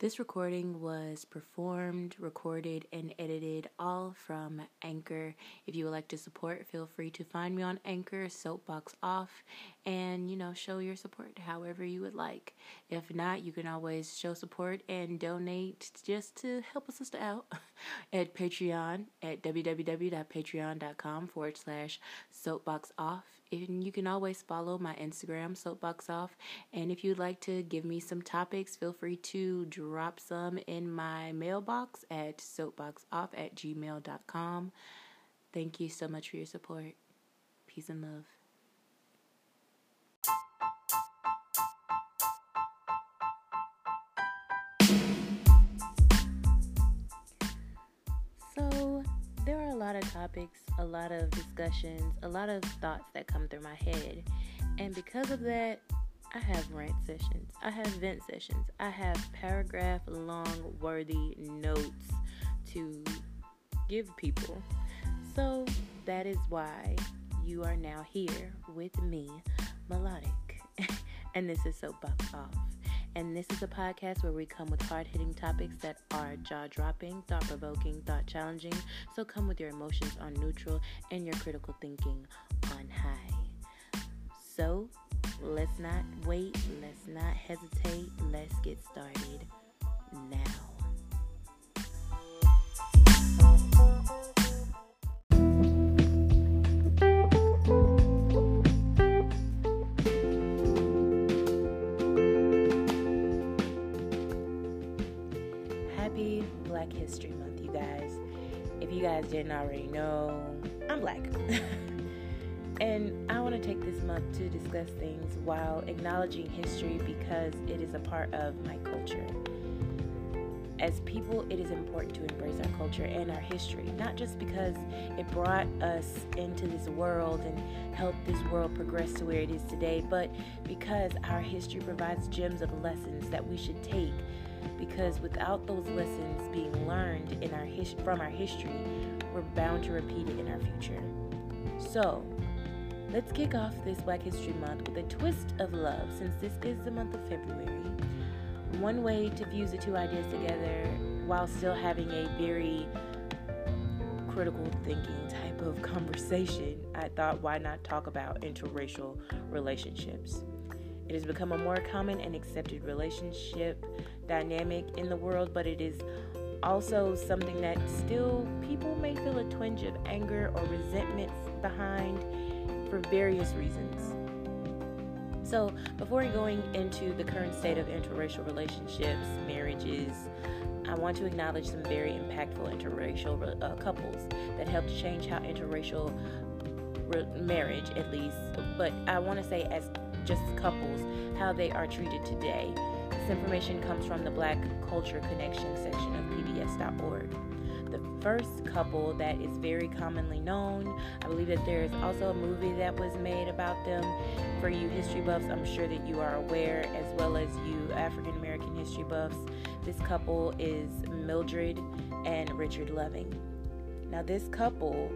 This recording was performed, recorded, and edited all from Anchor. If you would like to support, feel free to find me on Anchor, Soapbox Off, and you know, show your support however you would like. If not, you can always show support and donate just to help a sister out at Patreon at www.patreon.com forward slash soapbox off. And you can always follow my Instagram, Soapbox Off. And if you'd like to give me some topics, feel free to drop some in my mailbox at soapboxoff at gmail.com. Thank you so much for your support. Peace and love. Topics, a lot of discussions, a lot of thoughts that come through my head. And because of that, I have rant sessions, I have vent sessions, I have paragraph long worthy notes to give people. So that is why you are now here with me, Melodic. and this is Soapbox Off. And this is a podcast where we come with hard hitting topics that are jaw dropping, thought provoking, thought challenging. So come with your emotions on neutral and your critical thinking on high. So let's not wait, let's not hesitate, let's get started now. History Month, you guys. If you guys didn't already know, I'm black. and I want to take this month to discuss things while acknowledging history because it is a part of my culture. As people, it is important to embrace our culture and our history, not just because it brought us into this world and helped this world progress to where it is today, but because our history provides gems of lessons that we should take because without those lessons being learned in our his- from our history, we're bound to repeat it in our future. So, let's kick off this Black History Month with a twist of love since this is the month of February. One way to fuse the two ideas together while still having a very critical thinking type of conversation, I thought why not talk about interracial relationships? It has become a more common and accepted relationship dynamic in the world, but it is also something that still people may feel a twinge of anger or resentment behind for various reasons. So, before going into the current state of interracial relationships, marriages, I want to acknowledge some very impactful interracial uh, couples that helped change how interracial re- marriage, at least, but I want to say as just couples, how they are treated today. This information comes from the Black Culture Connection section of PBS.org. The first couple that is very commonly known, I believe that there is also a movie that was made about them. For you history buffs, I'm sure that you are aware, as well as you African American history buffs. This couple is Mildred and Richard Loving. Now, this couple,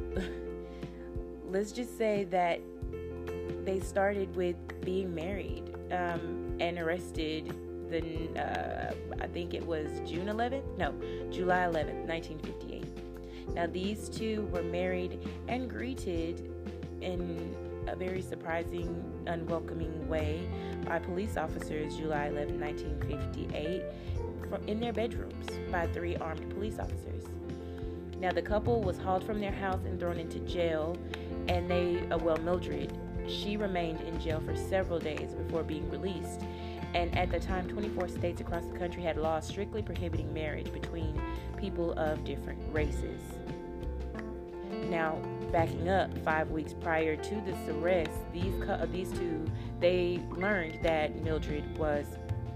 let's just say that they started with being married um, and arrested the uh, I think it was June 11th, no, July 11th, 1958. Now these two were married and greeted in a very surprising, unwelcoming way by police officers July 11, 1958, in their bedrooms by three armed police officers. Now the couple was hauled from their house and thrown into jail, and they, uh, well, Mildred she remained in jail for several days before being released. And at the time, 24 states across the country had laws strictly prohibiting marriage between people of different races. Now, backing up five weeks prior to this arrest, these uh, these two they learned that Mildred was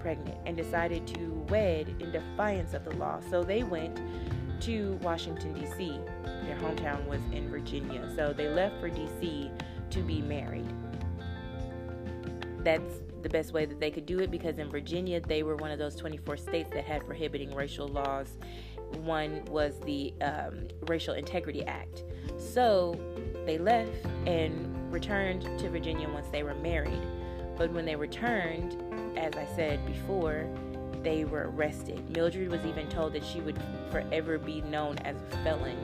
pregnant and decided to wed in defiance of the law. So they went to Washington D.C. Their hometown was in Virginia, so they left for D.C to be married. That's the best way that they could do it because in Virginia, they were one of those 24 states that had prohibiting racial laws. One was the um, Racial Integrity Act. So they left and returned to Virginia once they were married. But when they returned, as I said before, they were arrested. Mildred was even told that she would forever be known as a felon.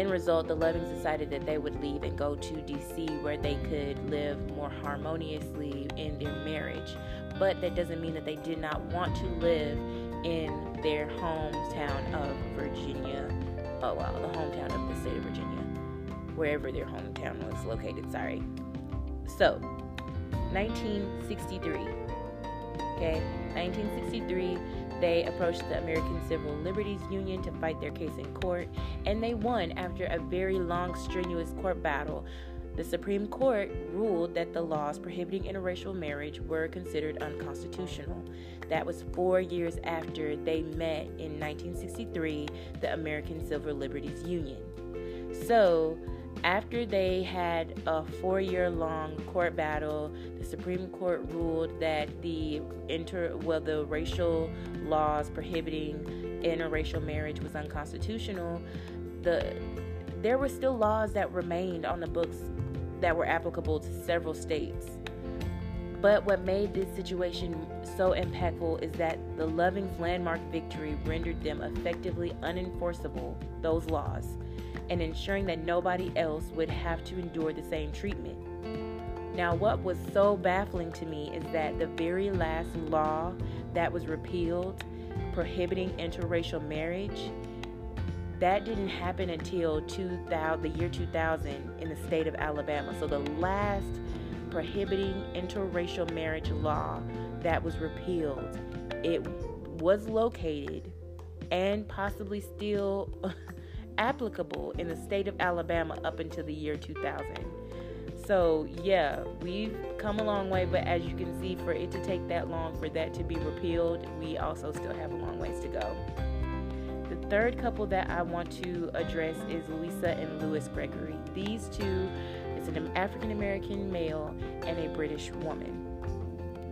In result, the Lovings decided that they would leave and go to DC where they could live more harmoniously in their marriage. But that doesn't mean that they did not want to live in their hometown of Virginia. Oh, wow, the hometown of the state of Virginia, wherever their hometown was located, sorry. So, 1963. Okay, 1963, they approached the American Civil Liberties Union to fight their case in court, and they won after a very long, strenuous court battle. The Supreme Court ruled that the laws prohibiting interracial marriage were considered unconstitutional. That was four years after they met in 1963, the American Civil Liberties Union. So, after they had a four year long court battle, the Supreme Court ruled that the inter well the racial laws prohibiting interracial marriage was unconstitutional. The there were still laws that remained on the books that were applicable to several states. But what made this situation so impactful is that the Loving's landmark victory rendered them effectively unenforceable, those laws and ensuring that nobody else would have to endure the same treatment. Now, what was so baffling to me is that the very last law that was repealed prohibiting interracial marriage that didn't happen until 2000, the year 2000 in the state of Alabama. So the last prohibiting interracial marriage law that was repealed, it was located and possibly still applicable in the state of Alabama up until the year 2000. So, yeah, we've come a long way, but as you can see, for it to take that long for that to be repealed, we also still have a long ways to go. The third couple that I want to address is Lisa and Louis Gregory. These two, it's an African American male and a British woman.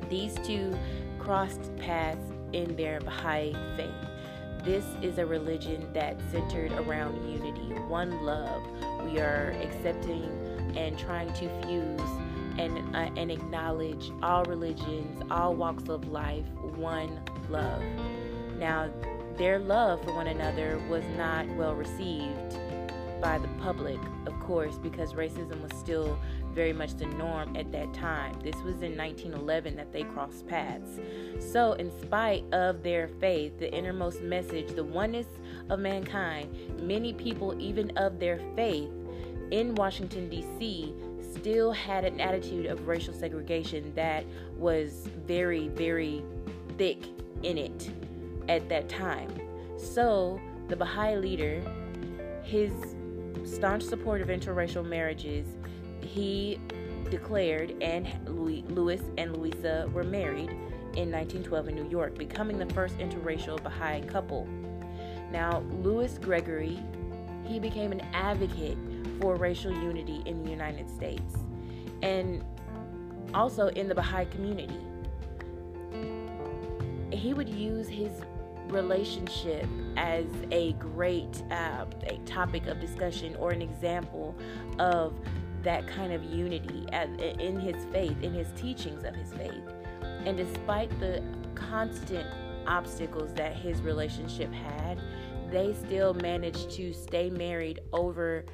These two crossed paths in their Baha'i faith. This is a religion that's centered around unity, one love. We are accepting and trying to fuse and, uh, and acknowledge all religions, all walks of life, one love. Now, their love for one another was not well received by the public, of course, because racism was still very much the norm at that time. This was in 1911 that they crossed paths. So, in spite of their faith, the innermost message, the oneness of mankind, many people, even of their faith, in Washington, D.C., still had an attitude of racial segregation that was very, very thick in it at that time. So, the Baha'i leader, his staunch support of interracial marriages, he declared, and Louis and Louisa were married in 1912 in New York, becoming the first interracial Baha'i couple. Now, Louis Gregory, he became an advocate for racial unity in the United States and also in the Baha'i community. He would use his relationship as a great uh, a topic of discussion or an example of that kind of unity in his faith, in his teachings of his faith. And despite the constant obstacles that his relationship had, they still managed to stay married over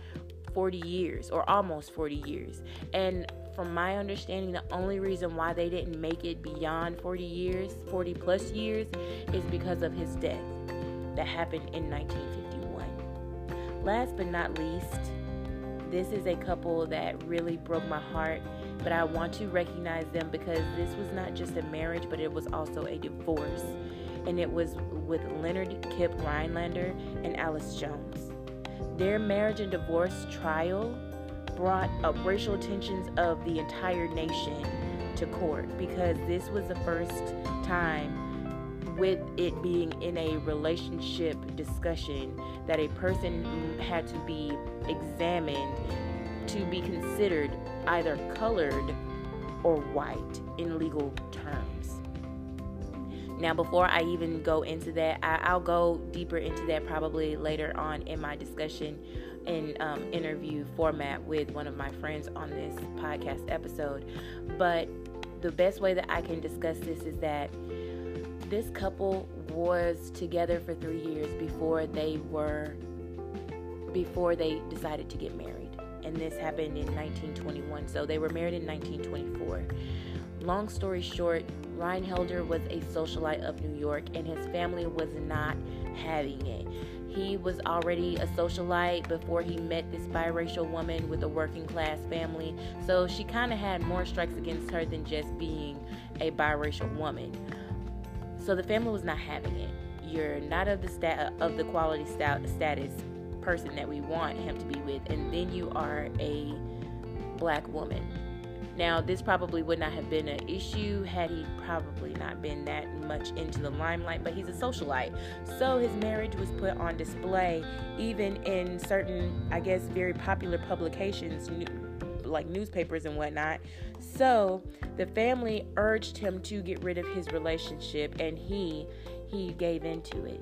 40 years or almost 40 years. And from my understanding, the only reason why they didn't make it beyond 40 years, 40 plus years, is because of his death that happened in 1951. Last but not least, this is a couple that really broke my heart, but I want to recognize them because this was not just a marriage, but it was also a divorce. And it was with Leonard Kip Rhinelander and Alice Jones. Their marriage and divorce trial brought up racial tensions of the entire nation to court because this was the first time with it being in a relationship discussion that a person had to be examined to be considered either colored or white in legal terms. Now, before I even go into that, I, will go deeper into that probably later on in my discussion in um, interview format with one of my friends on this podcast episode. But the best way that I can discuss this is that this couple was together for three years before they were before they decided to get married. And this happened in 1921 so they were married in 1924 long story short Rhinelander was a socialite of new york and his family was not having it. He was already a socialite before he met this biracial woman with a working class family. So she kind of had more strikes against her than just being a biracial woman so the family was not having it. You're not of the stat of the quality stat- status person that we want him to be with, and then you are a black woman. Now, this probably would not have been an issue had he probably not been that much into the limelight, but he's a socialite. So his marriage was put on display even in certain, I guess, very popular publications, like newspapers and whatnot. So the family urged him to get rid of his relationship, and he he gave into it.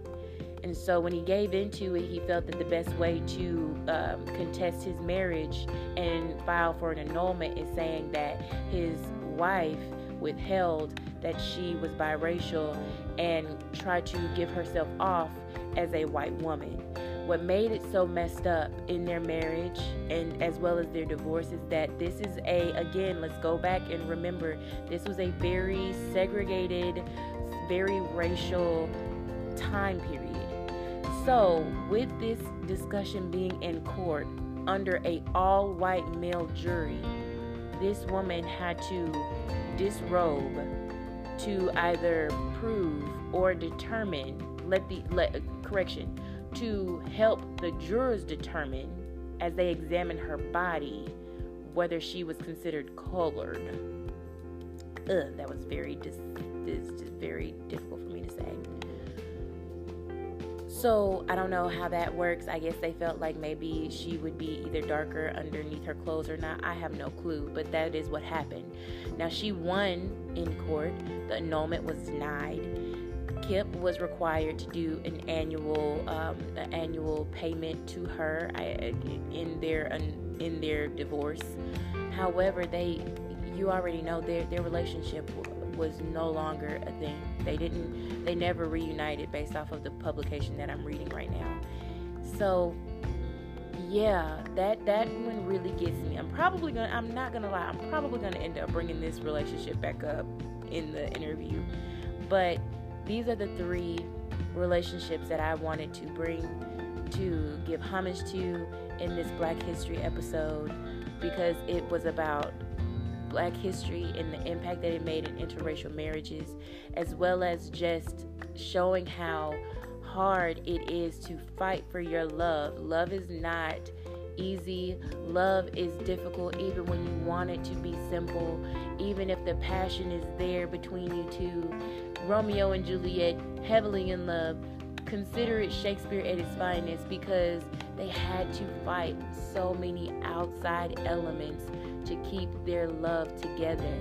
And so when he gave into it, he felt that the best way to um, contest his marriage and file for an annulment is saying that his wife withheld that she was biracial and tried to give herself off as a white woman what made it so messed up in their marriage and as well as their divorce is that this is a again let's go back and remember this was a very segregated very racial time period. So with this discussion being in court under a all white male jury this woman had to disrobe to either prove or determine let the let correction to help the jurors determine, as they examine her body, whether she was considered colored. Ugh, that was very dis- very difficult for me to say. So I don't know how that works. I guess they felt like maybe she would be either darker underneath her clothes or not. I have no clue, but that is what happened. Now she won in court. The annulment was denied Kip was required to do an annual um, an annual payment to her in their in their divorce. However, they you already know their their relationship was no longer a thing. They didn't they never reunited based off of the publication that I'm reading right now. So yeah, that that one really gets me. I'm probably gonna I'm not gonna lie. I'm probably gonna end up bringing this relationship back up in the interview, but these are the three relationships that I wanted to bring to give homage to in this Black History episode because it was about Black history and the impact that it made in interracial marriages, as well as just showing how hard it is to fight for your love. Love is not easy. Love is difficult even when you want it to be simple, even if the passion is there between you two. Romeo and Juliet, heavily in love. Consider it Shakespeare at its finest because they had to fight so many outside elements to keep their love together.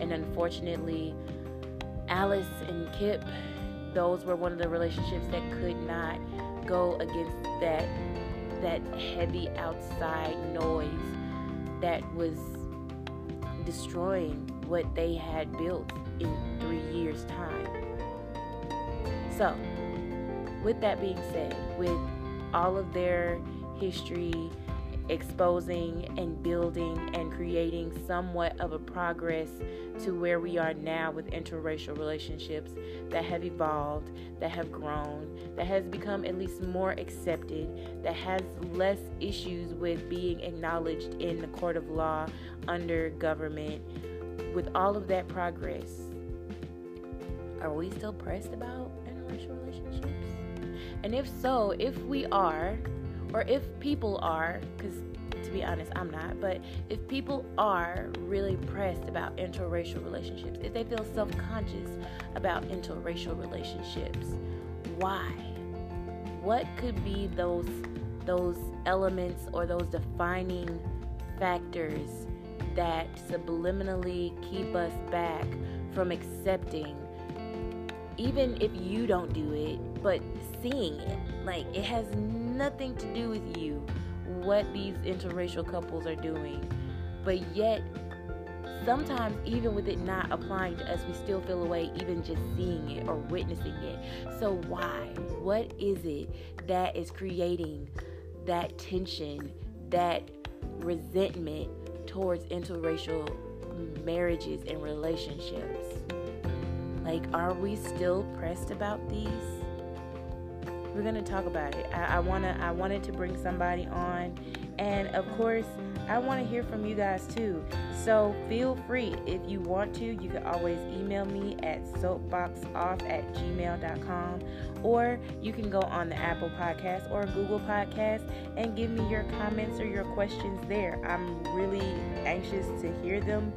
And unfortunately, Alice and Kip, those were one of the relationships that could not go against that that heavy outside noise that was destroying what they had built in three years' time. So, with that being said, with all of their history exposing and building and creating somewhat of a progress to where we are now with interracial relationships that have evolved, that have grown, that has become at least more accepted, that has less issues with being acknowledged in the court of law under government. With all of that progress, are we still pressed about interracial relationships? And if so, if we are, or if people are, because to be honest, I'm not, but if people are really pressed about interracial relationships, if they feel self conscious about interracial relationships, why? What could be those those elements or those defining factors that subliminally keep us back from accepting even if you don't do it, but seeing it. Like it has nothing to do with you what these interracial couples are doing, but yet sometimes even with it not applying to us, we still feel away even just seeing it or witnessing it. So why? What is it that is creating that tension, that resentment towards interracial marriages and relationships? Like, are we still pressed about these? We're gonna talk about it. I, I wanna I wanted to bring somebody on and of course I want to hear from you guys too. So feel free if you want to, you can always email me at soapboxoff at gmail.com or you can go on the Apple Podcast or Google Podcast and give me your comments or your questions there. I'm really anxious to hear them.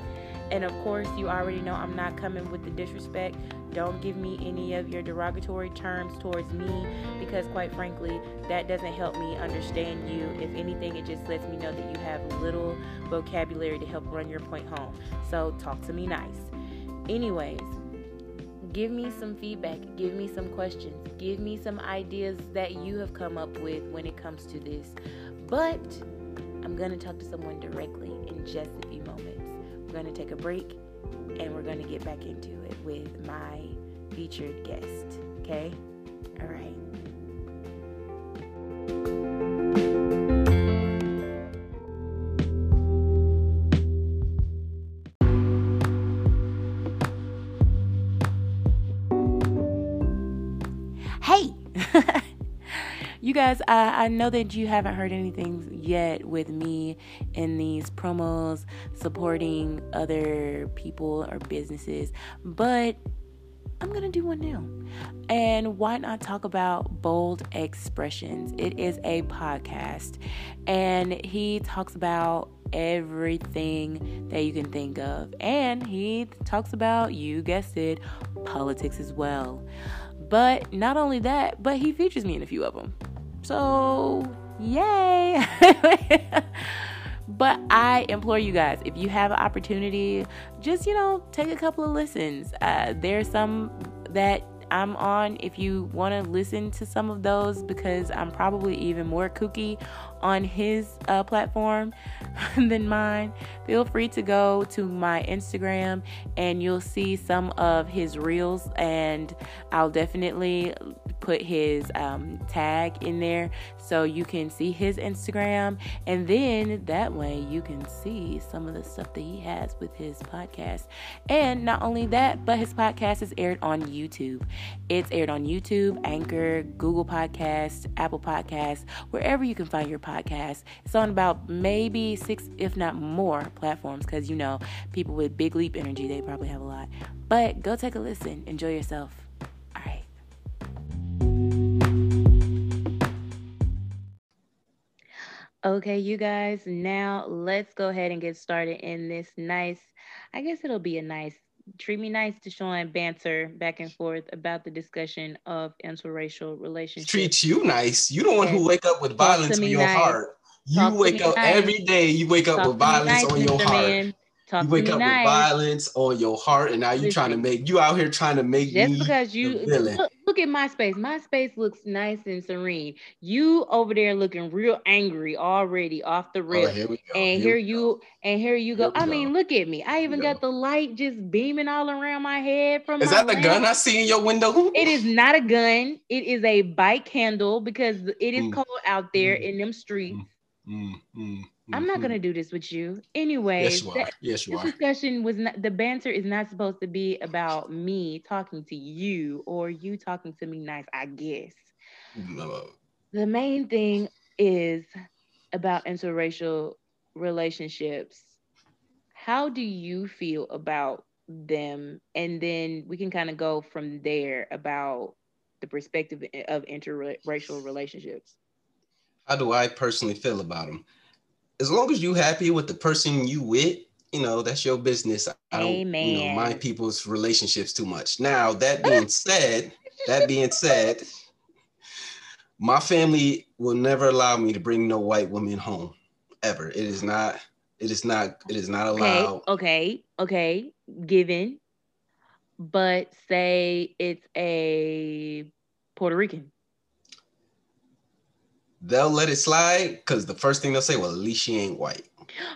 And of course, you already know I'm not coming with the disrespect. Don't give me any of your derogatory terms towards me because, quite frankly, that doesn't help me understand you. If anything, it just lets me know that you have little vocabulary to help run your point home. So, talk to me nice. Anyways, give me some feedback, give me some questions, give me some ideas that you have come up with when it comes to this. But I'm going to talk to someone directly in just a few. We're going to take a break and we're going to get back into it with my featured guest. Okay? All right. You guys, I, I know that you haven't heard anything yet with me in these promos supporting other people or businesses, but I'm going to do one now. And why not talk about Bold Expressions? It is a podcast, and he talks about everything that you can think of. And he talks about, you guessed it, politics as well. But not only that, but he features me in a few of them. So, yay! but I implore you guys, if you have an opportunity, just, you know, take a couple of listens. Uh, there's some that I'm on if you want to listen to some of those because I'm probably even more kooky on his uh, platform than mine. Feel free to go to my Instagram and you'll see some of his reels, and I'll definitely put his um, tag in there so you can see his Instagram, and then that way you can see some of the stuff that he has with his podcast. And not only that, but his podcast is aired on YouTube. It's aired on YouTube, Anchor, Google Podcasts, Apple Podcasts, wherever you can find your podcast. It's on about maybe six, if not more, platforms because you know, people with big leap energy, they probably have a lot. But go take a listen. Enjoy yourself. All right. Okay, you guys, now let's go ahead and get started in this nice, I guess it'll be a nice, treat me nice to showing banter back and forth about the discussion of interracial relationships. Treat you nice. You the one who wake up with violence in your nice. heart. You Talk wake up nice. every day, you wake up Talk with violence nice, on your Mr. heart. Man. Talk you wake up with violence on your heart, and now you trying to make you out here trying to make just because you look, look, at my space. My space looks nice and serene. You over there looking real angry already off the rip. Oh, here and here, here you go. and here you go. Here I go. mean, look at me. I even got the light just beaming all around my head from. Is that the gun I see in your window? It is not a gun. It is a bike handle because it is mm. cold out there mm. in them streets. Mm. Mm, mm. I'm not gonna mm-hmm. do this with you. Anyway, yes, you are. Yes, you this are. discussion was not the banter is not supposed to be about me talking to you or you talking to me nice, I guess. No. The main thing is about interracial relationships. How do you feel about them? And then we can kind of go from there about the perspective of interracial relationships. How do I personally feel about them? As long as you happy with the person you with, you know, that's your business. I don't Amen. you know mind people's relationships too much. Now, that being said, that being said, my family will never allow me to bring no white woman home. Ever. It is not, it is not, it is not allowed. Okay, okay, okay. Given. But say it's a Puerto Rican they'll let it slide because the first thing they'll say, well, at least she ain't white.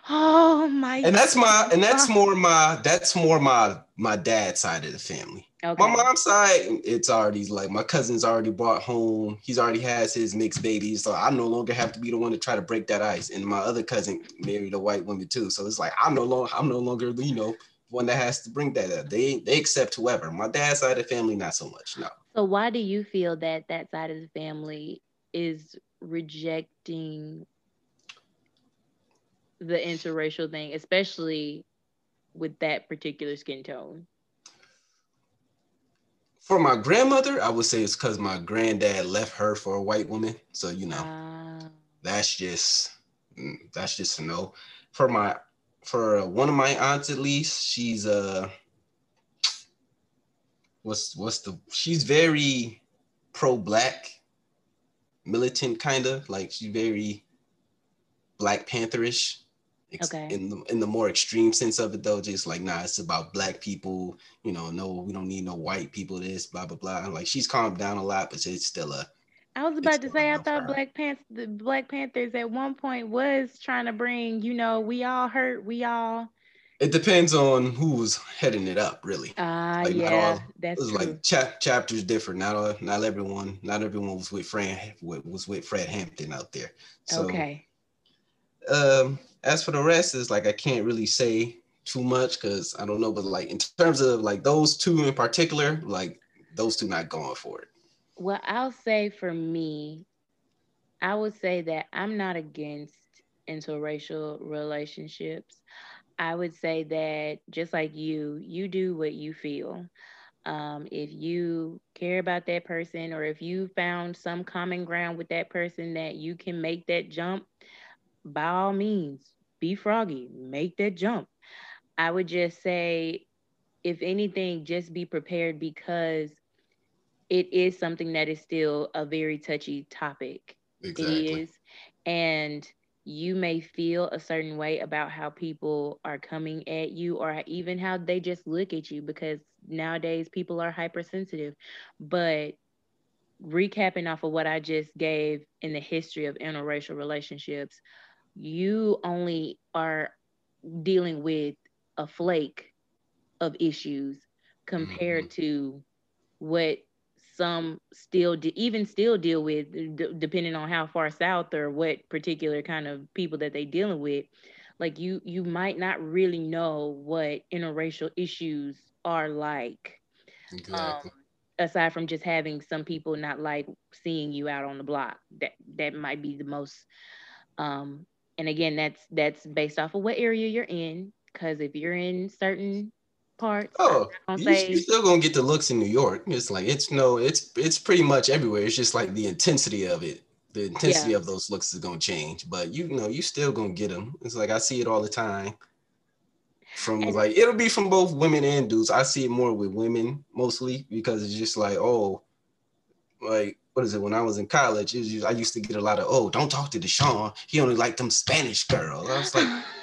Oh my! And that's my and that's more my that's more my my dad's side of the family. Okay. My mom's side, it's already like my cousin's already bought home. He's already has his mixed babies, so I no longer have to be the one to try to break that ice. And my other cousin married a white woman too, so it's like I'm no longer I'm no longer you know one that has to bring that up. They they accept whoever. My dad's side of the family, not so much. No. So why do you feel that that side of the family is rejecting the interracial thing, especially with that particular skin tone? For my grandmother, I would say it's because my granddad left her for a white woman. So you know, uh, that's just mm, that's just a no. For my for one of my aunts at least, she's uh what's what's the she's very pro-black, militant kind of like she's very Black Pantherish. Okay. In the in the more extreme sense of it though, just like nah, it's about black people. You know, no, we don't need no white people. This blah blah blah. Like she's calmed down a lot, but it's still a I was about to say, I thought Black Panther, the Black Panthers at one point was trying to bring, you know, we all hurt, we all it depends on who's heading it up, really. Ah, uh, like yeah, all, that's it was true. like cha- chapters different. Not all, not everyone, not everyone was with Fred was with Fred Hampton out there. So, okay. Um, as for the rest, is like I can't really say too much because I don't know, but like in terms of like those two in particular, like those two not going for it. Well, I'll say for me, I would say that I'm not against interracial relationships. I would say that just like you, you do what you feel. Um, if you care about that person or if you found some common ground with that person that you can make that jump, by all means, be froggy, make that jump. I would just say, if anything, just be prepared because it is something that is still a very touchy topic. Exactly. It is. And you may feel a certain way about how people are coming at you or even how they just look at you because nowadays people are hypersensitive. But recapping off of what I just gave in the history of interracial relationships, you only are dealing with a flake of issues compared mm-hmm. to what some still de- even still deal with d- depending on how far south or what particular kind of people that they dealing with like you you might not really know what interracial issues are like exactly. um, aside from just having some people not like seeing you out on the block that that might be the most um and again that's that's based off of what area you're in because if you're in certain parts. Oh, you, you're still gonna get the looks in New York. It's like it's no, it's it's pretty much everywhere. It's just like the intensity of it. The intensity yeah. of those looks is gonna change, but you know, you still gonna get them. It's like I see it all the time. From and, like it'll be from both women and dudes. I see it more with women mostly because it's just like oh, like what is it? When I was in college, just, I used to get a lot of oh, don't talk to Deshaun. He only like them Spanish girls. I was like.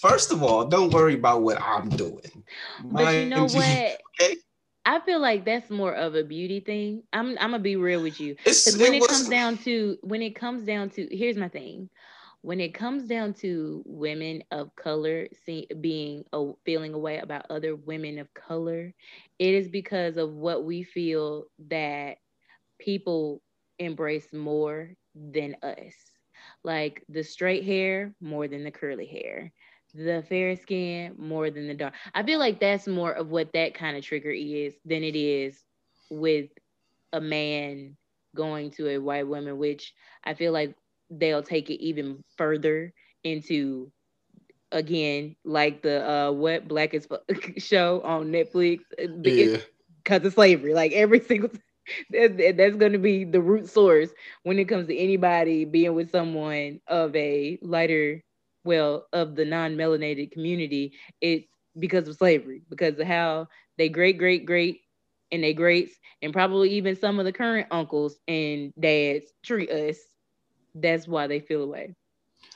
First of all, don't worry about what I'm doing. But you know what? Okay? I feel like that's more of a beauty thing. I'm I'm gonna be real with you. When it, it comes down to when it comes down to here's my thing. When it comes down to women of color see, being a, feeling a way about other women of color, it is because of what we feel that people embrace more than us. Like the straight hair more than the curly hair the fair skin more than the dark. I feel like that's more of what that kind of trigger is than it is with a man going to a white woman, which I feel like they'll take it even further into again like the uh what black is show on netflix uh, because yeah. of slavery like every single that's going to be the root source when it comes to anybody being with someone of a lighter well of the non-melanated community it's because of slavery because of how they great great great and they greats and probably even some of the current uncles and dads treat us that's why they feel away.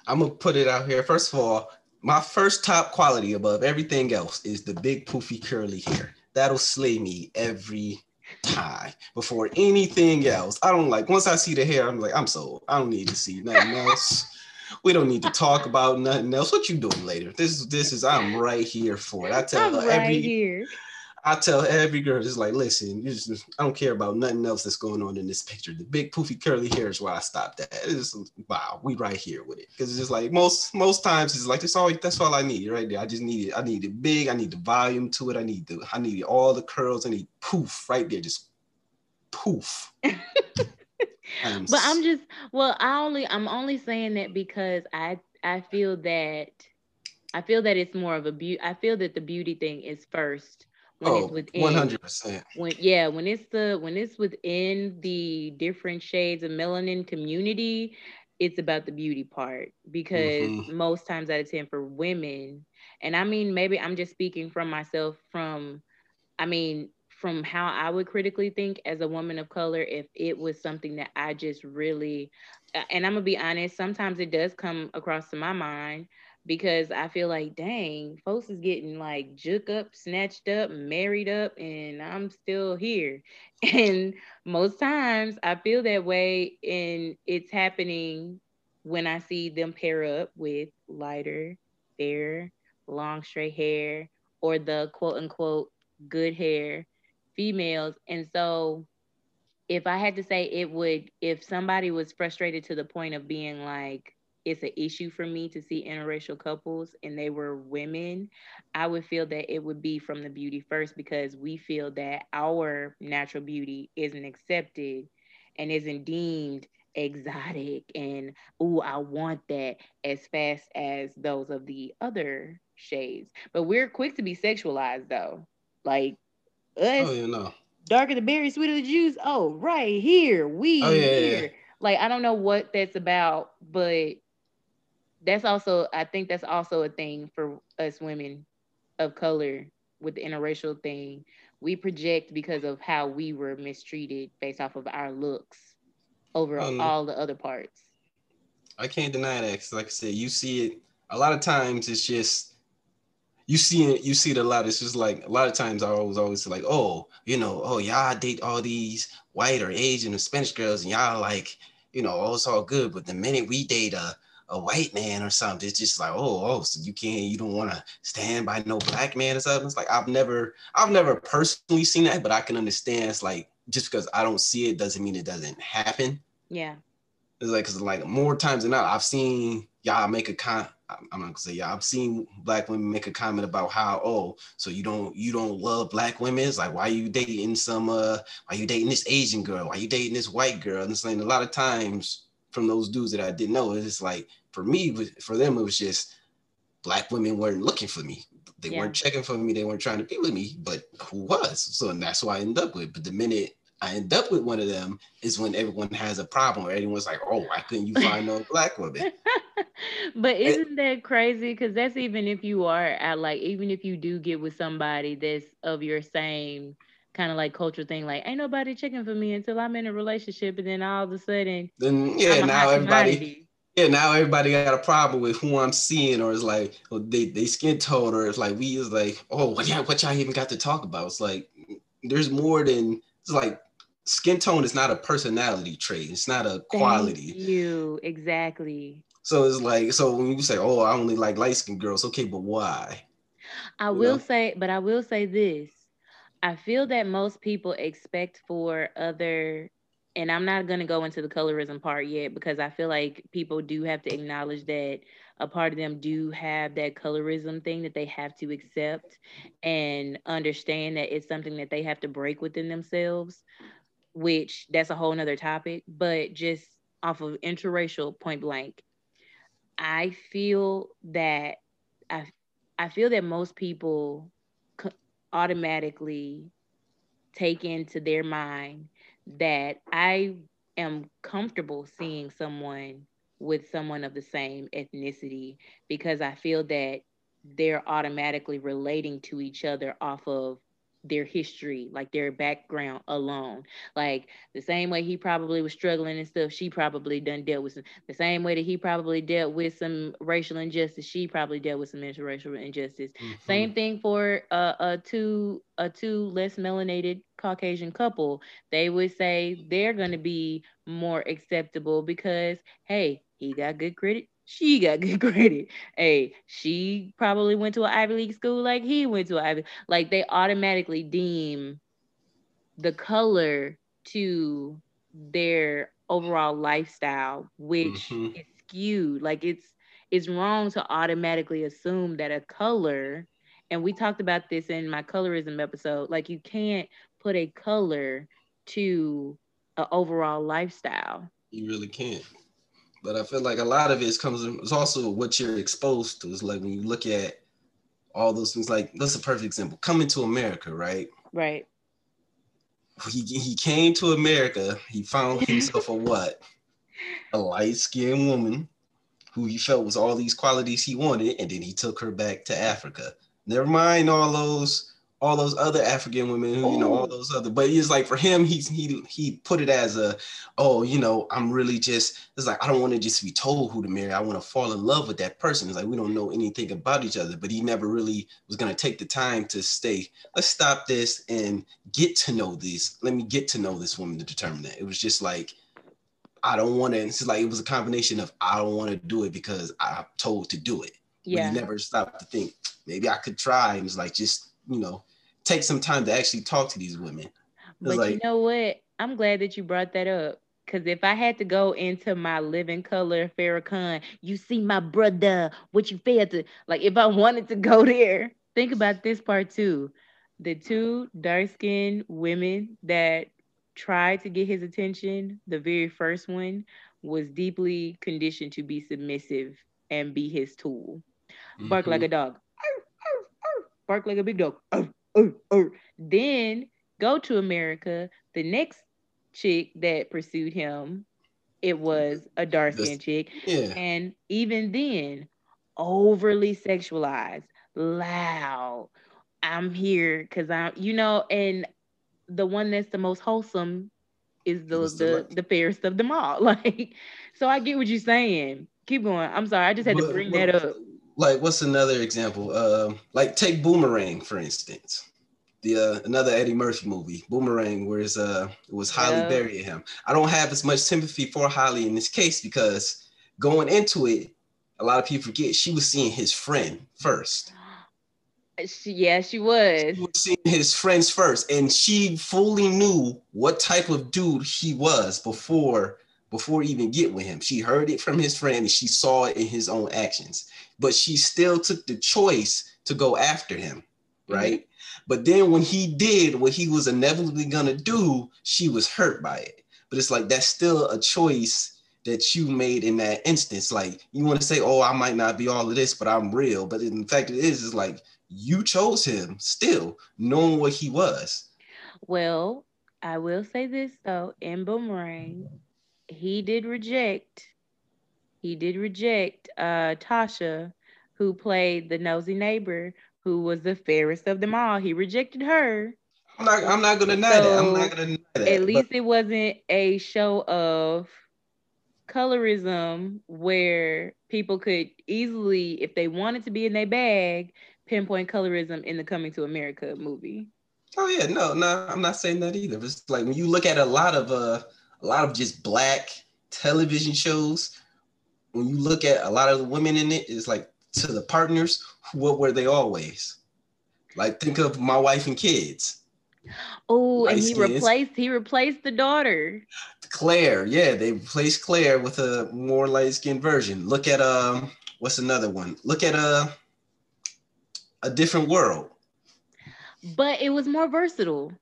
I'm gonna put it out here. First of all my first top quality above everything else is the big poofy curly hair. That'll slay me every time. Before anything else i don't like once i see the hair i'm like i'm sold. I don't need to see nothing else we don't need to talk about nothing else. What you doing later? This this is I'm right here for it. I tell every here. I tell every girl, just like, listen, just, I don't care about nothing else that's going on in this picture. The big poofy curly hair is why I stopped at. It's wow, we right here with it. Because it's just like most most times it's like that's all that's all I need right there. I just need it. I need it big. I need the volume to it. I need the I need all the curls. I need poof right there. Just poof. I'm but I'm just well, I only I'm only saying that because I I feel that I feel that it's more of a beauty. I feel that the beauty thing is first when oh, it's within 100%. When yeah, when it's the when it's within the different shades of melanin community, it's about the beauty part because mm-hmm. most times out of 10 for women, and I mean maybe I'm just speaking from myself from I mean from how I would critically think as a woman of color if it was something that I just really and I'm gonna be honest, sometimes it does come across to my mind because I feel like, dang, folks is getting like juke up, snatched up, married up, and I'm still here. And most times I feel that way, and it's happening when I see them pair up with lighter, fair, long, straight hair, or the quote unquote good hair females. And so if I had to say it would, if somebody was frustrated to the point of being like, it's an issue for me to see interracial couples and they were women, I would feel that it would be from the beauty first because we feel that our natural beauty isn't accepted and isn't deemed exotic and oh I want that as fast as those of the other shades. But we're quick to be sexualized though. Like us, oh, yeah, no. darker the berry, sweeter the juice. Oh, right here, we oh, yeah, here. Yeah. Like I don't know what that's about, but that's also I think that's also a thing for us women of color with the interracial thing. We project because of how we were mistreated based off of our looks over um, all the other parts. I can't deny that because, like I said, you see it a lot of times. It's just you see it. You see it a lot. It's just like a lot of times I was always like, oh, you know, oh y'all date all these white or Asian or Spanish girls, and y'all like, you know, oh it's all good. But the minute we date a a white man or something. It's just like, oh, oh, so you can't, you don't want to stand by no black man or something. It's like I've never, I've never personally seen that, but I can understand. It's like just because I don't see it doesn't mean it doesn't happen. Yeah. It's like, cause like more times than not, I've seen y'all make a con. I'm not gonna say y'all. I've seen black women make a comment about how, oh, so you don't you don't love black women? It's like why are you dating some uh why you dating this Asian girl? Why you dating this white girl? And it's like a lot of times from those dudes that I didn't know, it's like for me, for them, it was just black women weren't looking for me. They yeah. weren't checking for me. They weren't trying to be with me, but who was? So and that's why I ended up with. But the minute I end up with one of them is when everyone has a problem. Or everyone's like, "Oh, why couldn't you find no black woman?" but isn't that crazy? Because that's even if you are at like, even if you do get with somebody that's of your same kind of like cultural thing, like ain't nobody checking for me until I'm in a relationship, and then all of a sudden, then yeah, now everybody yeah, now everybody got a problem with who I'm seeing, or it's like well, they they skin tone, or it's like we is like, oh, what y'all, what y'all even got to talk about? It's like there's more than it's like skin tone is not a personality trait. It's not a quality. Thank you exactly. So it's like so when you say, oh, I only like light skinned girls, okay, but why? I you will know? say, but I will say this. I feel that most people expect for other and I'm not going to go into the colorism part yet because I feel like people do have to acknowledge that a part of them do have that colorism thing that they have to accept and understand that it's something that they have to break within themselves, which that's a whole nother topic. But just off of interracial point blank, I feel that I, I feel that most people automatically take into their mind that I am comfortable seeing someone with someone of the same ethnicity because I feel that they're automatically relating to each other off of their history, like their background alone. Like the same way he probably was struggling and stuff, she probably done dealt with some, the same way that he probably dealt with some racial injustice, she probably dealt with some interracial injustice. Mm-hmm. Same thing for uh, a two a two less melanated Caucasian couple. They would say they're gonna be more acceptable because hey, he got good credit she got good credit. Hey, she probably went to an Ivy League school like he went to an Ivy. Like they automatically deem the color to their overall lifestyle, which mm-hmm. is skewed. Like it's it's wrong to automatically assume that a color, and we talked about this in my colorism episode, like you can't put a color to an overall lifestyle. You really can't. But I feel like a lot of it comes it's also what you're exposed to. It's like when you look at all those things, like that's a perfect example. Coming to America, right? Right. He he came to America, he found himself a what? A light-skinned woman who he felt was all these qualities he wanted, and then he took her back to Africa. Never mind all those all those other African women, who, you know, all oh. those other. But it's like for him, he's he he put it as a, oh, you know, I'm really just. It's like I don't want to just be told who to marry. I want to fall in love with that person. It's like we don't know anything about each other. But he never really was gonna take the time to stay. Let's stop this and get to know this. Let me get to know this woman to determine that. It was just like. I don't want to. It's like it was a combination of I don't want to do it because I'm told to do it. Yeah. But he never stopped to think maybe I could try. And it's like just you know take some time to actually talk to these women. But like, you know what? I'm glad that you brought that up. Cause if I had to go into my living color Farrakhan, you see my brother, what you failed to like if I wanted to go there, think about this part too. The two dark-skinned women that tried to get his attention, the very first one was deeply conditioned to be submissive and be his tool. Bark mm-hmm. like a dog. Bark like a big dog oh, oh. Then go to America. The next chick that pursued him, it was a dark skinned chick. Yeah. And even then, overly sexualized, loud. I'm here because I'm, you know, and the one that's the most wholesome is the the, the fairest of them all. Like, so I get what you're saying. Keep going. I'm sorry, I just had but, to bring but, that up like what's another example? Uh, like take Boomerang for instance. The uh, another Eddie Murphy movie, Boomerang, where it's, uh, it was Halle yeah. Berry him. I don't have as much sympathy for Halle in this case because going into it, a lot of people forget she was seeing his friend first. She, yeah, she was. She was seeing his friends first, and she fully knew what type of dude he was before before even get with him. She heard it from his friend and she saw it in his own actions but she still took the choice to go after him, mm-hmm. right? Mm-hmm. But then when he did what he was inevitably gonna do, she was hurt by it. But it's like that's still a choice that you made in that instance. Like you want to say, "Oh, I might not be all of this, but I'm real." But in fact, it is is like you chose him still, knowing what he was. Well, I will say this though: in Boomerang, he did reject he did reject uh, Tasha, who played the nosy neighbor, who was the fairest of them all. He rejected her. I'm not. I'm not gonna deny so, that. I'm not gonna deny that. At least it wasn't a show of colorism where people could easily, if they wanted to be in their bag, pinpoint colorism in the Coming to America movie. Oh yeah, no, no, I'm not saying that either. It's like when you look at a lot of uh, a lot of just black television shows, when you look at a lot of the women in it, it's like to the partners, what were they always? Like think of my wife and kids. Oh, and he replaced he replaced the daughter. Claire, yeah, they replaced Claire with a more light skinned version. Look at um, what's another one? Look at a uh, a different world. But it was more versatile.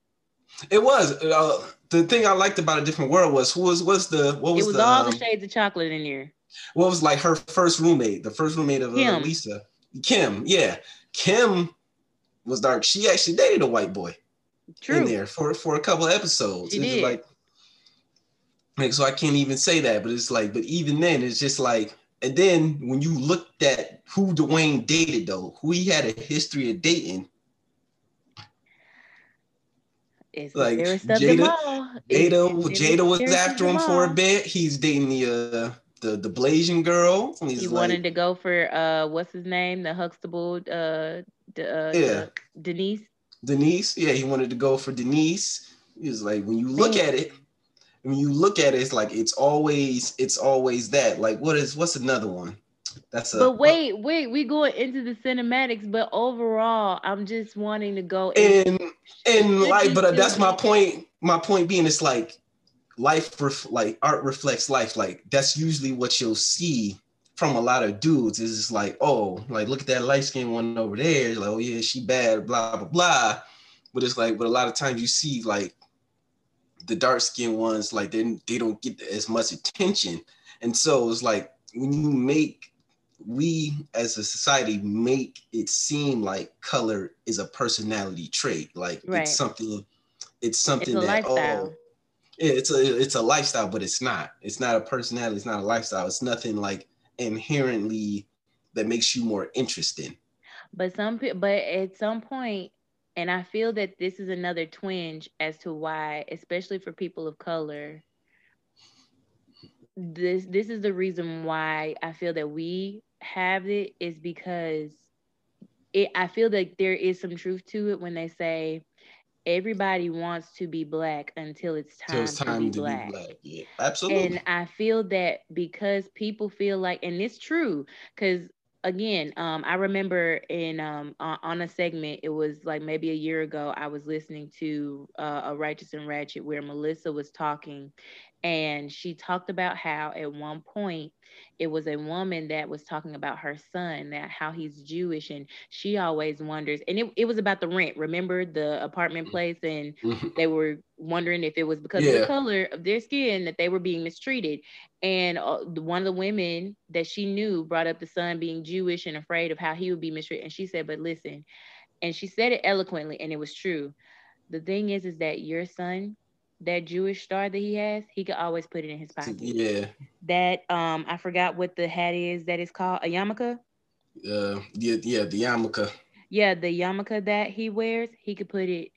It was. Uh, the thing I liked about a different world was who was was the what was it was the, all um, the shades of chocolate in here. What was like her first roommate, the first roommate of uh, Lisa, Kim. Yeah, Kim was dark. She actually dated a white boy True. in there for for a couple episodes. She did. like, like, so I can't even say that, but it's like, but even then, it's just like, and then when you looked at who Dwayne dated though, who he had a history of dating. It's like Jada, Jada, Jada was after him for a bit. He's dating the uh the the Blasian girl. He's he like, wanted to go for uh what's his name? The Huxtable uh, uh yeah. Denise. Denise, yeah, he wanted to go for Denise. He was like, when you look at it, when you look at it, it's like it's always it's always that. Like, what is what's another one? That's a, but wait, but, wait, we going into the cinematics, but overall, I'm just wanting to go and and like, but uh, that's my point. My point being, it's like life, ref, like art reflects life. Like that's usually what you'll see from a lot of dudes. Is just like, oh, like look at that light skinned one over there. Like, oh yeah, she bad, blah blah blah. But it's like, but a lot of times you see like the dark skinned ones, like they they don't get as much attention, and so it's like when you make we as a society make it seem like color is a personality trait. Like right. it's something it's something it's that oh it's a it's a lifestyle but it's not. It's not a personality it's not a lifestyle. It's nothing like inherently that makes you more interesting. But some but at some point and i feel that this is another twinge as to why especially for people of color this this is the reason why i feel that we have it is because it I feel like there is some truth to it when they say everybody wants to be black until it's time, it's time to, be, to black. be black. Yeah, absolutely. And I feel that because people feel like, and it's true, because again, um, I remember in um, on a segment, it was like maybe a year ago, I was listening to uh, a Righteous and Ratchet where Melissa was talking, and she talked about how at one point it was a woman that was talking about her son that how he's jewish and she always wonders and it, it was about the rent remember the apartment mm-hmm. place and mm-hmm. they were wondering if it was because yeah. of the color of their skin that they were being mistreated and uh, one of the women that she knew brought up the son being jewish and afraid of how he would be mistreated and she said but listen and she said it eloquently and it was true the thing is is that your son that Jewish star that he has, he could always put it in his pocket. Yeah. That um I forgot what the hat is that is called, a yarmulke. Uh yeah, yeah, the yarmulke. Yeah, the yarmulke that he wears, he could put it.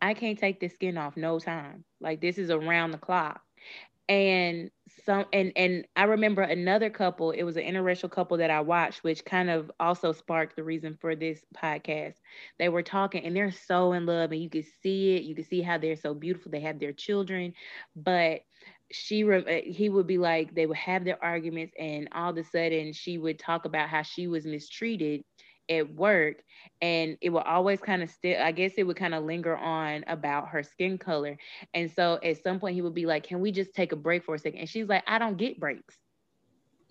I can't take the skin off no time. Like this is around the clock. And some and and I remember another couple, it was an interracial couple that I watched, which kind of also sparked the reason for this podcast. They were talking and they're so in love, and you could see it. You could see how they're so beautiful. They have their children, but she uh, he would be like they would have their arguments and all of a sudden she would talk about how she was mistreated at work and it will always kind of still i guess it would kind of linger on about her skin color. And so at some point he would be like can we just take a break for a second? And she's like i don't get breaks.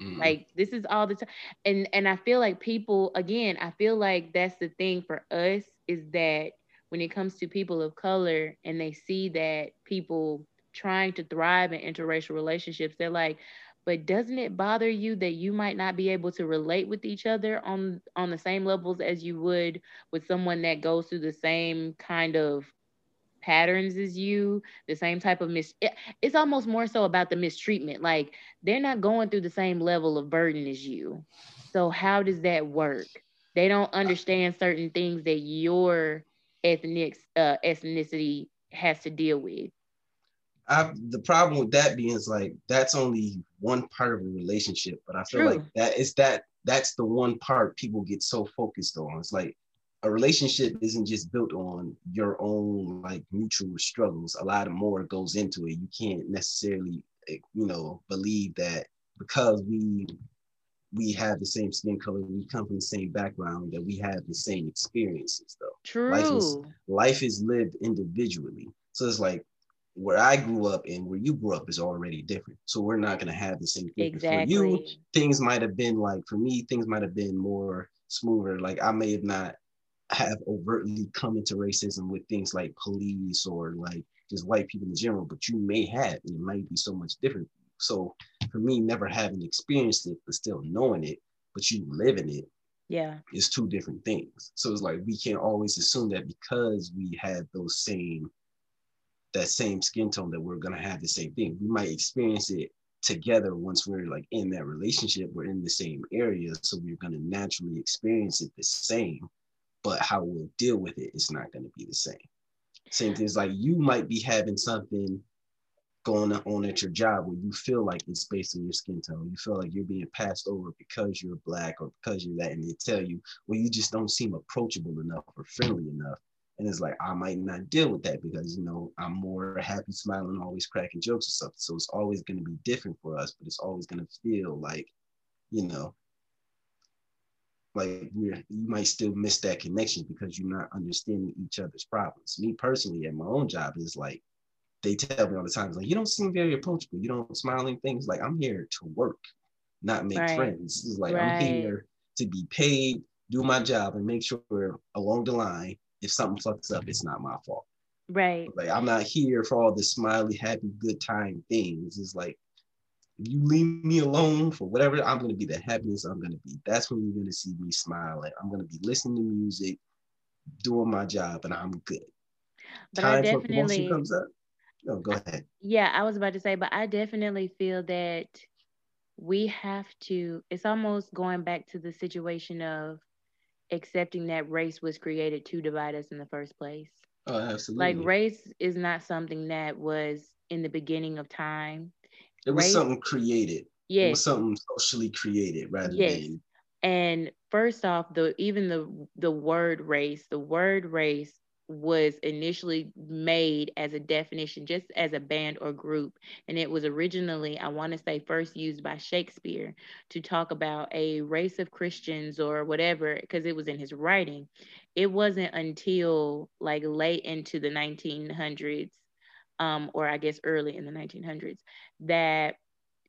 Mm. like this is all the time and and i feel like people again i feel like that's the thing for us is that when it comes to people of color and they see that people trying to thrive in interracial relationships they're like but doesn't it bother you that you might not be able to relate with each other on on the same levels as you would with someone that goes through the same kind of patterns as you the same type of mis it's almost more so about the mistreatment like they're not going through the same level of burden as you. So how does that work? They don't understand certain things that your ethnic uh, ethnicity has to deal with. I the problem with that being is like that's only one part of a relationship, but I feel True. like that is that that's the one part people get so focused on. It's like a relationship isn't just built on your own like mutual struggles. A lot more goes into it. You can't necessarily eh, you know believe that because we we have the same skin color, we come from the same background, that we have the same experiences though. True. Life is life is lived individually. So it's like where I grew up and where you grew up is already different. So we're not going to have the same thing. Exactly. For you, things might have been like, for me, things might have been more smoother. Like I may have not have overtly come into racism with things like police or like just white people in general, but you may have, and it might be so much different. So for me, never having experienced it, but still knowing it, but you live in it, yeah, is two different things. So it's like we can't always assume that because we had those same that same skin tone that we're gonna have the same thing. We might experience it together once we're like in that relationship, we're in the same area, so we're gonna naturally experience it the same. But how we'll deal with it is not gonna be the same. Same things like you might be having something going on at your job where you feel like it's based on your skin tone. You feel like you're being passed over because you're black or because you're that, and they tell you, well, you just don't seem approachable enough or friendly enough. And it's like, I might not deal with that because, you know, I'm more happy, smiling, always cracking jokes or something. So it's always going to be different for us, but it's always going to feel like, you know, like you you might still miss that connection because you're not understanding each other's problems. Me personally, at my own job, is like they tell me all the time, like you don't seem very approachable. You don't smiling things. Like I'm here to work, not make right. friends. It's like right. I'm here to be paid, do my job, and make sure along the line, if something fucks up, it's not my fault. Right. Like I'm not here for all the smiley, happy, good time things. It's like you leave me alone for whatever, I'm gonna be the happiest I'm gonna be. That's when you're gonna see me smiling. I'm gonna be listening to music, doing my job, and I'm good. But Time I definitely comes up. No, go ahead. Yeah, I was about to say, but I definitely feel that we have to, it's almost going back to the situation of accepting that race was created to divide us in the first place. Oh, absolutely. Like race is not something that was in the beginning of time. It was race, something created. Yeah. It was something socially created rather yes. than and first off, the even the the word race, the word race was initially made as a definition just as a band or group. And it was originally i want to say first used by shakespeare to talk about a race of christians or whatever because it was in his writing. It wasn't until like late into the 1900s um, or i guess early in the 1900s that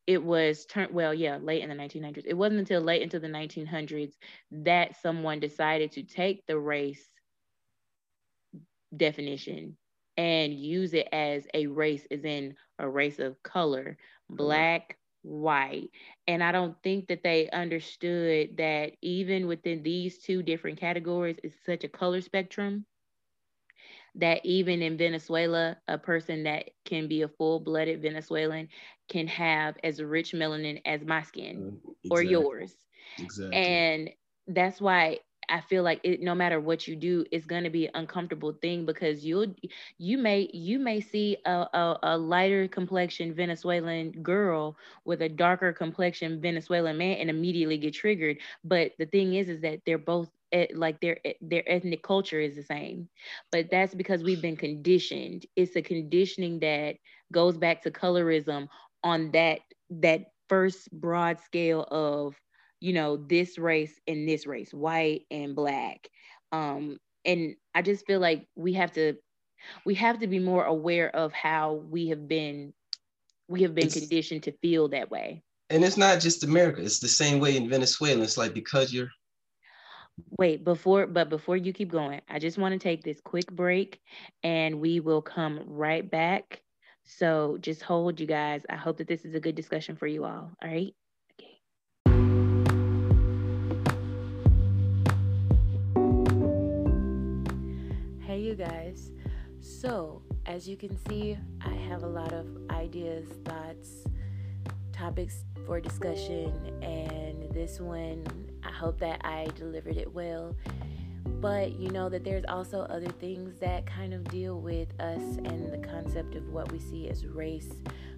it was turned well yeah late in the 1900s it wasn't until late into the 1900s that someone decided to take the race definition and use it as a race, as in a race of color, mm-hmm. black, white. And I don't think that they understood that even within these two different categories, it's such a color spectrum that even in Venezuela, a person that can be a full blooded Venezuelan can have as rich melanin as my skin exactly. or yours. Exactly. And that's why I feel like it, no matter what you do, it's going to be an uncomfortable thing because you'll you may you may see a, a, a, lighter complexion Venezuelan girl with a darker complexion Venezuelan man and immediately get triggered. But the thing is, is that they're both like their their ethnic culture is the same, but that's because we've been conditioned. It's a conditioning that goes back to colorism on that that first broad scale of you know, this race and this race, white and black. Um, and I just feel like we have to we have to be more aware of how we have been we have been it's, conditioned to feel that way. And it's not just America, it's the same way in Venezuela. It's like because you're wait before but before you keep going i just want to take this quick break and we will come right back so just hold you guys i hope that this is a good discussion for you all all right you guys. So, as you can see, I have a lot of ideas, thoughts, topics for discussion, and this one, I hope that I delivered it well. But you know that there's also other things that kind of deal with us and the concept of what we see as race,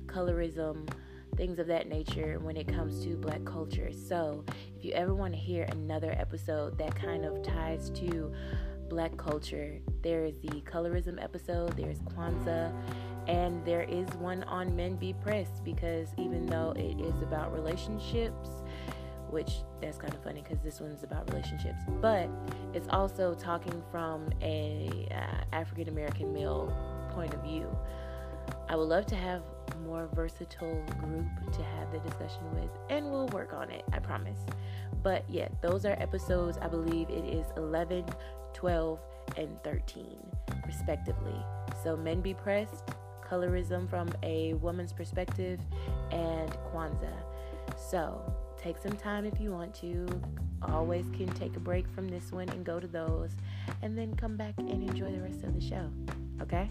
colorism, things of that nature when it comes to black culture. So, if you ever want to hear another episode that kind of ties to black culture. There is the colorism episode, there's Kwanzaa, and there is one on Men Be Pressed because even though it is about relationships, which that's kind of funny because this one's about relationships, but it's also talking from a uh, African American male point of view. I would love to have more versatile group to have the discussion with, and we'll work on it, I promise. But yeah, those are episodes. I believe it is 11, 12, and 13, respectively. So, Men Be Pressed, Colorism from a Woman's Perspective, and Kwanzaa. So, take some time if you want to. Always can take a break from this one and go to those, and then come back and enjoy the rest of the show. Okay?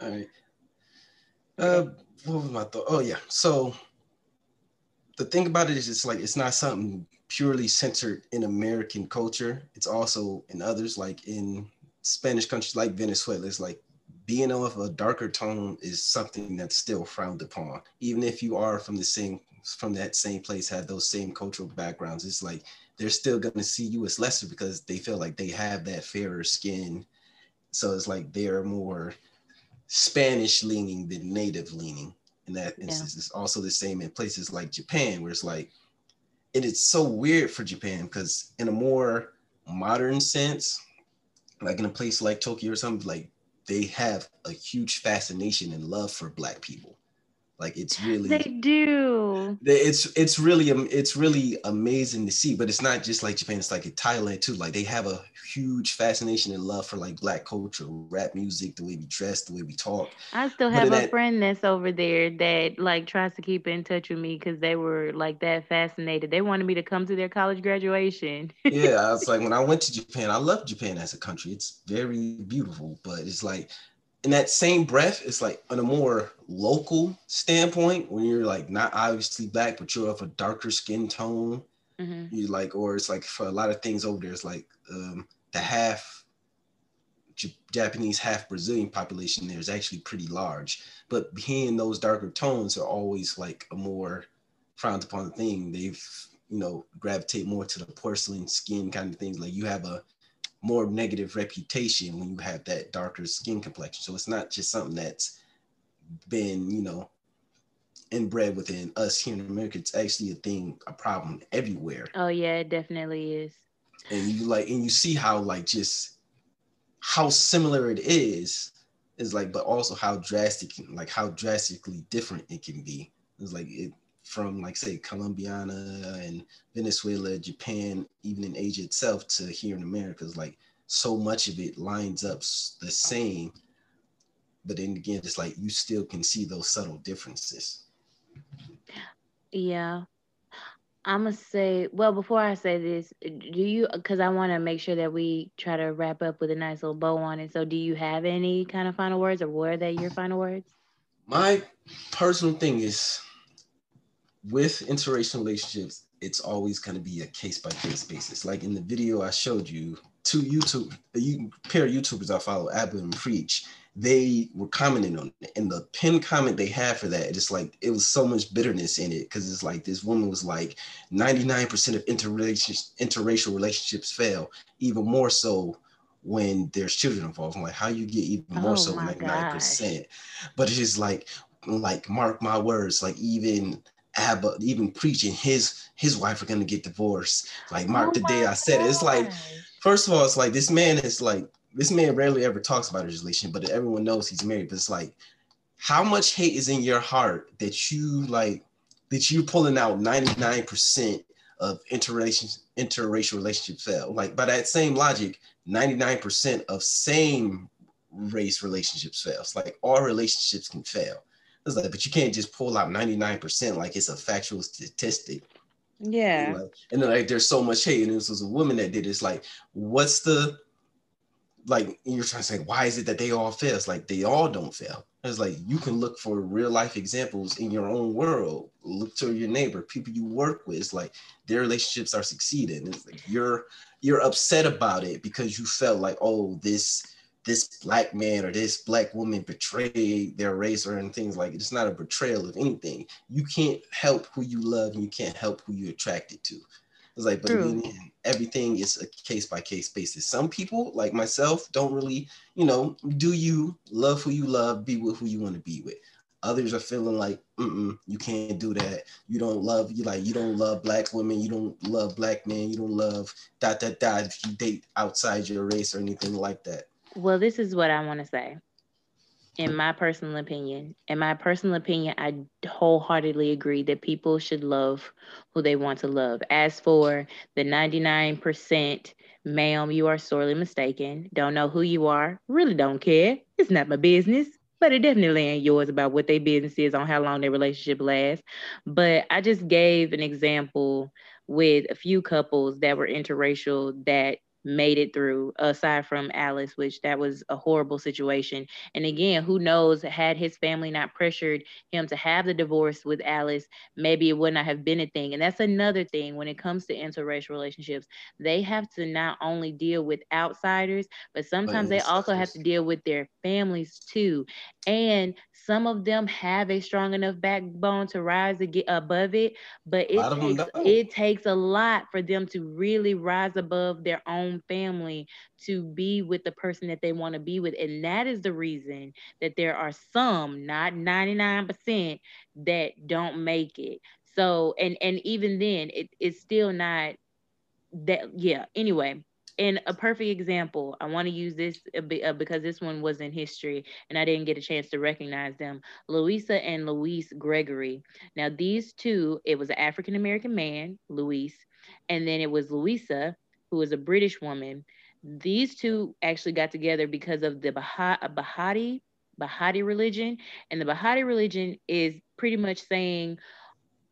All right. Uh, what was my thought? Oh yeah. So the thing about it is it's like it's not something purely centered in American culture. It's also in others, like in Spanish countries like Venezuela. It's like being of a darker tone is something that's still frowned upon, even if you are from the same from that same place, have those same cultural backgrounds. It's like they're still gonna see you as lesser because they feel like they have that fairer skin. So it's like they're more Spanish leaning than native leaning. In that instance. Yeah. It's also the same in places like Japan, where it's like, and it is so weird for Japan because in a more modern sense, like in a place like Tokyo or something, like they have a huge fascination and love for black people. Like it's really they do. It's it's really it's really amazing to see, but it's not just like Japan. It's like in Thailand too. Like they have a huge fascination and love for like black culture, rap music, the way we dress, the way we talk. I still have a that, friend that's over there that like tries to keep in touch with me because they were like that fascinated. They wanted me to come to their college graduation. yeah, I was like when I went to Japan, I love Japan as a country. It's very beautiful, but it's like in that same breath, it's like on a more local standpoint, when you're like not obviously black, but you're of a darker skin tone, mm-hmm. you like, or it's like for a lot of things over there, it's like um, the half J- Japanese, half Brazilian population there is actually pretty large. But being those darker tones are always like a more frowned upon thing. They've, you know, gravitate more to the porcelain skin kind of things. Like you have a more negative reputation when you have that darker skin complexion. So it's not just something that's been, you know, inbred within us here in America. It's actually a thing, a problem everywhere. Oh yeah, it definitely is. And you like, and you see how like just how similar it is, is like, but also how drastic, like how drastically different it can be. It's like it from like say Colombiana and Venezuela, Japan, even in Asia itself to here in America is like so much of it lines up the same. But then again, it's like you still can see those subtle differences. Yeah. I'm gonna say, well, before I say this, do you, because I want to make sure that we try to wrap up with a nice little bow on it. So, do you have any kind of final words, or were they your final words? My personal thing is with interracial relationships, it's always going to be a case by case basis. Like in the video I showed you, two YouTube, you pair of YouTubers I follow, Aba and Preach, they were commenting on it. And the pin comment they had for that, it's like it was so much bitterness in it because it's like this woman was like 99% of interracial, interracial relationships fail, even more so when there's children involved. I'm like, how you get even more oh so 99%. Gosh. But it's just like, like mark my words, like even Aba even preaching his his wife are gonna get divorced. Like Mark, oh the day I said it, it's like first of all, it's like this man is like this man rarely ever talks about his relationship, but everyone knows he's married. But it's like how much hate is in your heart that you like that you're pulling out 99% of interracial interracial relationships fail. Like by that same logic, 99% of same race relationships fail. It's like all relationships can fail. It's like, but you can't just pull out 99% like it's a factual statistic. Yeah. Like, and then like there's so much hate. And this was a woman that did it. It's like, what's the like you're trying to say, why is it that they all fail? It's like they all don't fail. It's like you can look for real life examples in your own world. Look to your neighbor, people you work with. It's like their relationships are succeeding. It's like you're you're upset about it because you felt like, oh, this this black man or this black woman betrayed their race or things like it. It's not a betrayal of anything. You can't help who you love and you can't help who you're attracted to. It's like, but everything is a case by case basis. Some people, like myself, don't really, you know, do you love who you love, be with who you want to be with. Others are feeling like, mm you can't do that. You don't love you like you don't love black women. You don't love black men. You don't love dot dot dot. If you date outside your race or anything like that. Well, this is what I want to say. In my personal opinion, in my personal opinion, I wholeheartedly agree that people should love who they want to love. As for the 99%, ma'am, you are sorely mistaken. Don't know who you are, really don't care. It's not my business but it definitely ain't yours about what their business is on how long their relationship lasts. But I just gave an example with a few couples that were interracial that made it through aside from alice which that was a horrible situation. And again who knows had his family not pressured him to have the divorce with alice maybe it would not have been a thing. And that's another thing when it comes to interracial relationships they have to not only deal with outsiders but sometimes they also have to deal with their families too. And some of them have a strong enough backbone to rise to get above it but it takes, it takes a lot for them to really rise above their own family to be with the person that they want to be with. And that is the reason that there are some, not 99%, that don't make it. So, and and even then, it, it's still not that, yeah. Anyway, and a perfect example, I want to use this uh, because this one was in history and I didn't get a chance to recognize them. Louisa and Louis Gregory. Now, these two, it was an African American man, Louis, and then it was Louisa, who was a British woman. These two actually got together because of the Baha'i Baha'i religion, and the Baha'i religion is pretty much saying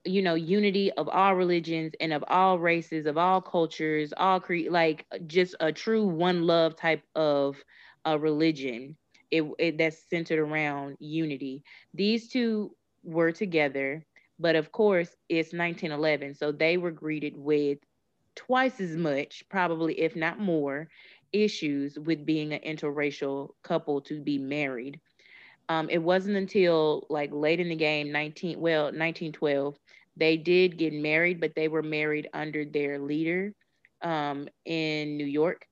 you know unity of all religions and of all races of all cultures all cre- like just a true one love type of a religion it, it that's centered around unity these two were together but of course it's 1911 so they were greeted with twice as much probably if not more issues with being an interracial couple to be married um, it wasn't until like late in the game, 19, well, 1912, they did get married, but they were married under their leader um, in New York.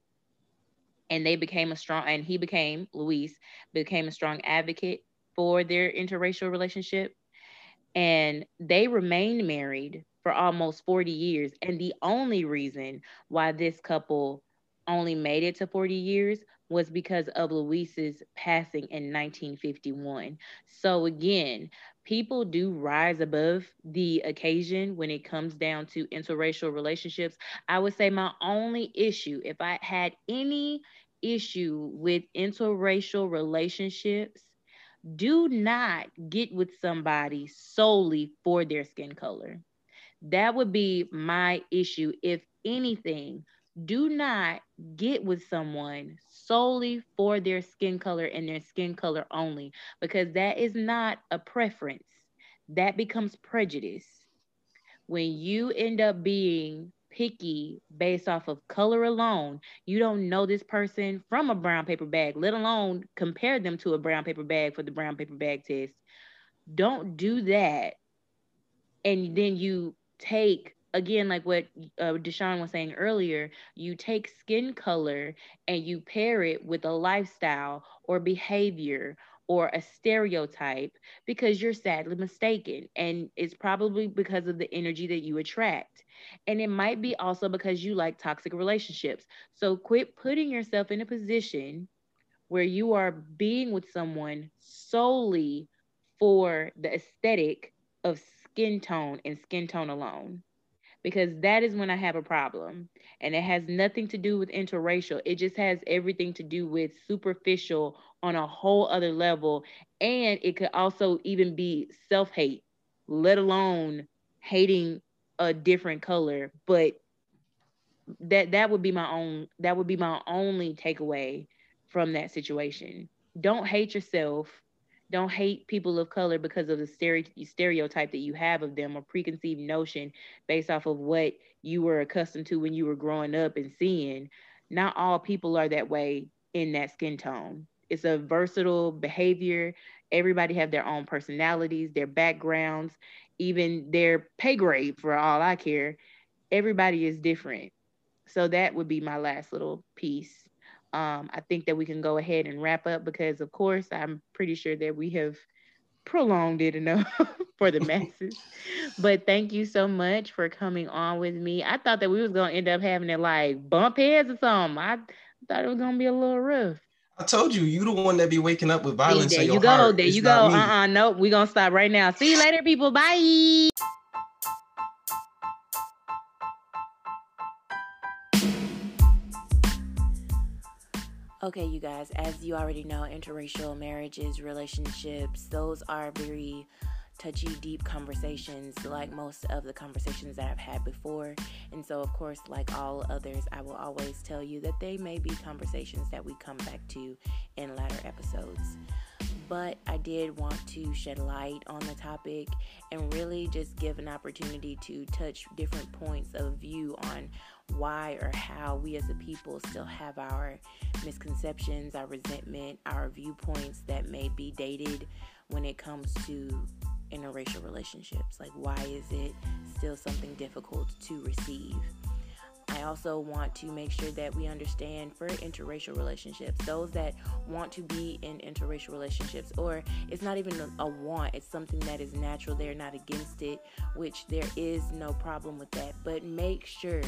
And they became a strong, and he became, Louis, became a strong advocate for their interracial relationship. And they remained married for almost 40 years. And the only reason why this couple only made it to 40 years was because of Louis's passing in 1951. So again, people do rise above the occasion when it comes down to interracial relationships. I would say my only issue, if I had any issue with interracial relationships, do not get with somebody solely for their skin color. That would be my issue. If anything, do not get with someone solely for their skin color and their skin color only, because that is not a preference. That becomes prejudice. When you end up being picky based off of color alone, you don't know this person from a brown paper bag, let alone compare them to a brown paper bag for the brown paper bag test. Don't do that. And then you take again, like what uh, Deshaun was saying earlier, you take skin color and you pair it with a lifestyle or behavior or a stereotype because you're sadly mistaken. And it's probably because of the energy that you attract. And it might be also because you like toxic relationships. So quit putting yourself in a position where you are being with someone solely for the aesthetic of skin tone and skin tone alone because that is when I have a problem. And it has nothing to do with interracial. It just has everything to do with superficial on a whole other level. And it could also even be self hate, let alone hating a different color. But that that would be my own that would be my only takeaway from that situation. Don't hate yourself don't hate people of color because of the stereotype that you have of them or preconceived notion based off of what you were accustomed to when you were growing up and seeing. Not all people are that way in that skin tone. It's a versatile behavior. Everybody have their own personalities, their backgrounds, even their pay grade for all I care. Everybody is different. So that would be my last little piece um, I think that we can go ahead and wrap up because, of course, I'm pretty sure that we have prolonged it enough for the masses. but thank you so much for coming on with me. I thought that we was gonna end up having it like bump heads or something. I thought it was gonna be a little rough. I told you, you the one that be waking up with violence. There you go. Heart. There it's you go. Uh uh-uh, nope. We gonna stop right now. See you later, people. Bye. Okay, you guys, as you already know, interracial marriages, relationships, those are very touchy, deep conversations, like most of the conversations that I've had before. And so, of course, like all others, I will always tell you that they may be conversations that we come back to in latter episodes. But I did want to shed light on the topic and really just give an opportunity to touch different points of view on why or how we as a people still have our misconceptions, our resentment, our viewpoints that may be dated when it comes to interracial relationships. Like, why is it still something difficult to receive? I also want to make sure that we understand for interracial relationships, those that want to be in interracial relationships, or it's not even a, want, it's something that is natural, they're not against it, which there is no problem with that. But make sure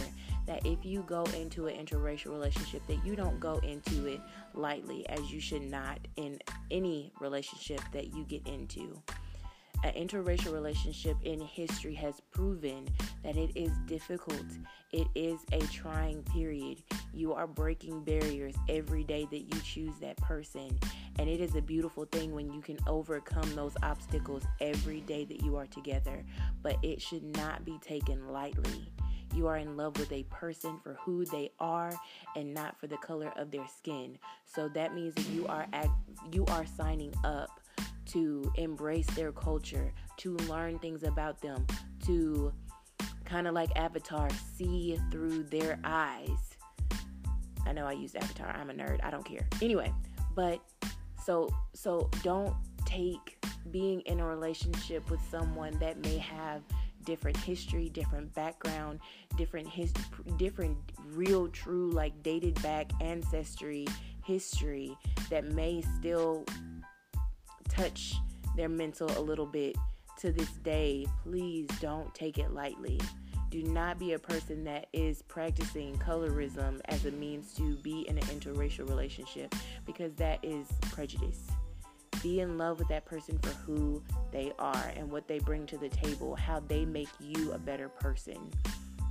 that if you go into an interracial relationship, that you don't go into it lightly, as you should not in any relationship that you get into an interracial relationship in history has proven that it is difficult. It is a trying period. You are breaking barriers every day that you choose that person. And it is a beautiful thing when you can overcome those obstacles every day that you are together. But it should not be taken lightly. You are in love with a person for who they are and not for the color of their skin. So that means that you are act, you are signing up to embrace their culture, to learn things about them, to kind of like Avatar, see through their eyes. I know I used Avatar. I'm a nerd. I don't care. Anyway, but so so don't take being in a relationship with someone that may have different history, different background, different his, different real true like dated back ancestry history that may still touch their mental a little bit to this day, please don't take it lightly. Do not be a person that is practicing colorism as a means to be in an interracial relationship because that is prejudice. Be in love with that person for who they are and what they bring to the table, how they make you a better person,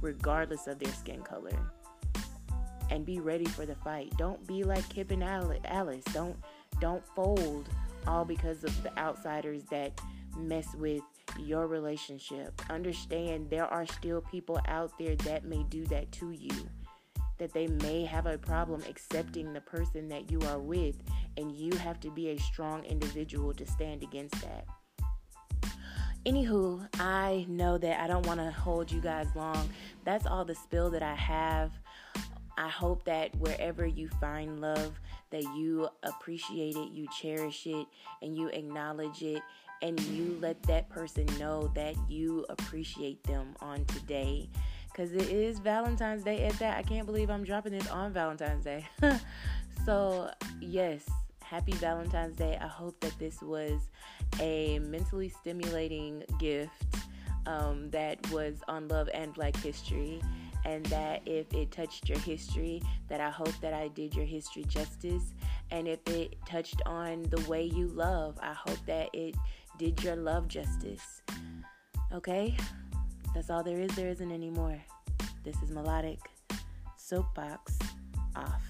regardless of their skin color. And be ready for the fight. Don't be like Kip and Alice. Don't don't fold all because of the outsiders that mess with your relationship. Understand there are still people out there that may do that to you. That they may have a problem accepting the person that you are with, and you have to be a strong individual to stand against that. Anywho, I know that I don't want to hold you guys long. That's all the spill that I have. I hope that wherever you find love, that you appreciate it, you cherish it, and you acknowledge it, and you let that person know that you appreciate them on today. Because it is Valentine's Day at that. I can't believe I'm dropping this on Valentine's Day. so, yes, happy Valentine's Day. I hope that this was a mentally stimulating gift um, that was on love and black history and that if it touched your history, that I hope that I did your history justice. And if it touched on the way you love, I hope that it did your love justice. Okay? That's all there is. There isn't anymore. This is Melodic Soapbox Off.